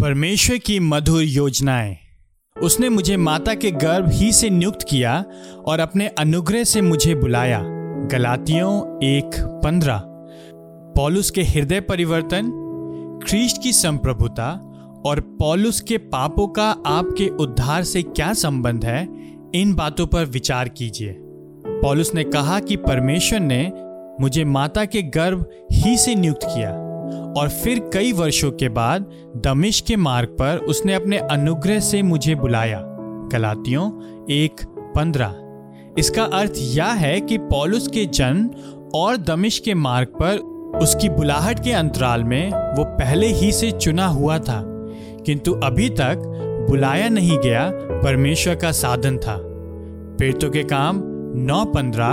परमेश्वर की मधुर योजनाएँ। उसने मुझे माता के गर्भ ही से नियुक्त किया और अपने अनुग्रह से मुझे बुलाया। गलातियों एक पंद्रह। पॉलुस के हृदय परिवर्तन ख्रीस्ट की संप्रभुता और पॉलुस के पापों का आपके उद्धार से क्या संबंध है, इन बातों पर विचार कीजिए। पॉलुस ने कहा कि परमेश्वर ने मुझे माता के गर्भ ही से नियुक्त किया। और फिर कई वर्षों के बाद दमिश के मार्ग पर उसने अपने अनुग्रह से मुझे बुलाया। गलातियों एक पंद्रह। इसका अर्थ यह है कि पॉलुस के जन्म और दमिश के मार्ग पर उसकी बुलाहट के अंतराल में वो पहले ही से चुना हुआ था। किंतु अभी तक बुलाया नहीं गया, परमेश्वर का साधन था। पेटों के काम नौ पंद्रह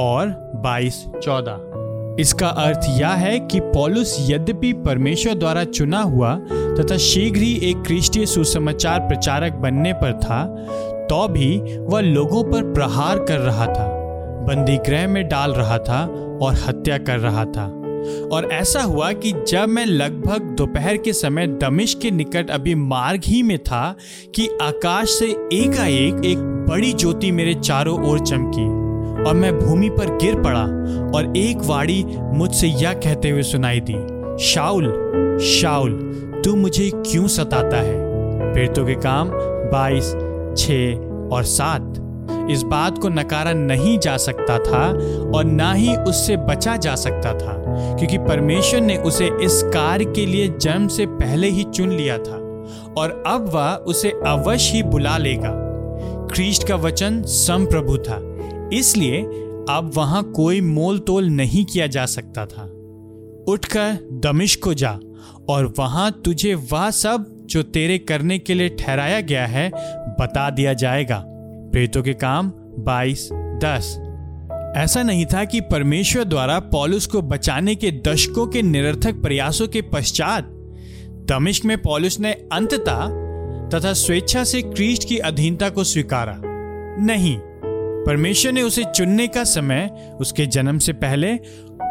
और बाईस चौदह। इसका अर्थ यह है कि पॉलुस यद्यपि परमेश्वर द्वारा चुना हुआ तथा शीघ्र ही एक क्रिस्टीय सुसमाचार प्रचारक बनने पर था तो भी वह लोगों पर प्रहार कर रहा था बंदी गृह में डाल रहा था और हत्या कर रहा था। और ऐसा हुआ कि जब मैं लगभग दोपहर के समय दमिश के निकट अभी मार्ग ही में था कि आकाश से एकाएक एक बड़ी ज्योति मेरे चारों ओर चमकी। और मैं भूमि पर गिर पड़ा और एक वाणी मुझसे यह कहते हुए सुनाई दी शाउल शाउल तू मुझे क्यों सताता है? प्रेतों के काम बाईस छ और सात। इस बात को नकारा नहीं जा सकता था और ना ही उससे बचा जा सकता था, क्योंकि परमेश्वर ने उसे इस कार्य के लिए जन्म से पहले ही चुन लिया था और अब वह उसे अवश्य ही बुला लेगा। ख्रीस्ट का वचन संप्रभु था। इसलिए अब वहाँ कोई मोल तोल नहीं किया जा सकता था। उठकर दमिश को जा और वहाँ तुझे वह सब जो तेरे करने के लिए ठहराया गया है, बता दिया जाएगा। प्रेतों के काम बाईस, दस। ऐसा नहीं था कि परमेश्वर द्वारा पॉलुस को बचाने के दशकों के निरर्थक प्रयासों के पश्चात दमिश्क में पॉलुस ने अंततः तथा स्वेच्छा से क्रीस्ट की अधीनता को स्वीकारा। नहीं परमेश्वर ने उसे चुनने का समय, उसके जन्म से पहले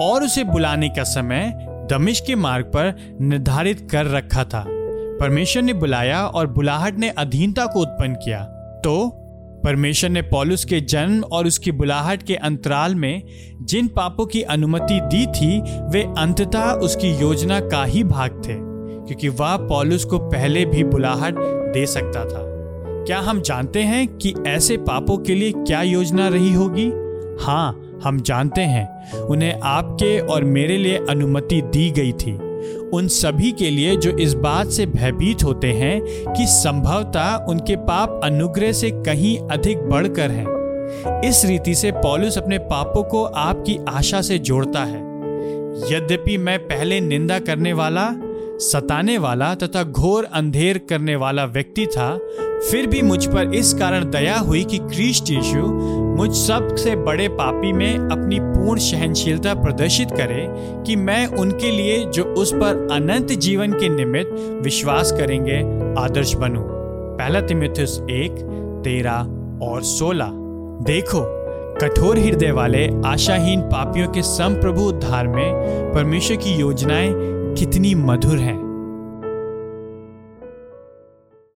और उसे बुलाने का समय दमिश के मार्ग पर निर्धारित कर रखा था। परमेश्वर ने बुलाया और बुलाहट ने अधीनता को उत्पन्न किया। तो परमेश्वर ने पॉलुस के जन्म और उसकी बुलाहट के अंतराल में जिन पापों की अनुमति दी थी, वे अंततः उसकी योजना का ही भाग थे, क्योंकि वह पॉलुस को पहले भी बुलाहट दे सकता था। क्या हम जानते हैं कि ऐसे पापों के लिए क्या योजना रही होगी? हाँ हम जानते हैं। उन्हें आपके और मेरे लिए अनुमति दी गई थी। उन सभी के लिए जो इस बात से भयभीत होते हैं कि संभवतः उनके पाप अनुग्रह से कहीं अधिक बढ़कर हैं। इस रीति से पॉलुस अपने पापों को आपकी आशा से जोड़ता है। यद्यपि मैं पहले निंदा करने वाला, सताने वाला तथा घोर अंधेर करने वाला व्यक्ति था फिर भी मुझ पर इस कारण दया हुई कि क्रिस्ट यीशु मुझ सबसे बड़े पापी में अपनी पूर्ण सहनशीलता प्रदर्शित करे कि मैं उनके लिए जो उस पर अनंत जीवन के निमित्त विश्वास करेंगे, आदर्श बनूं। पहला तिमिथुस एक, तेरह और सोलह देखो, कठोर हृदय वाले आशाहीन पापियों के संप्रभु उद्धार में परमेश्वर की योजनाएँ कितनी मधुर हैं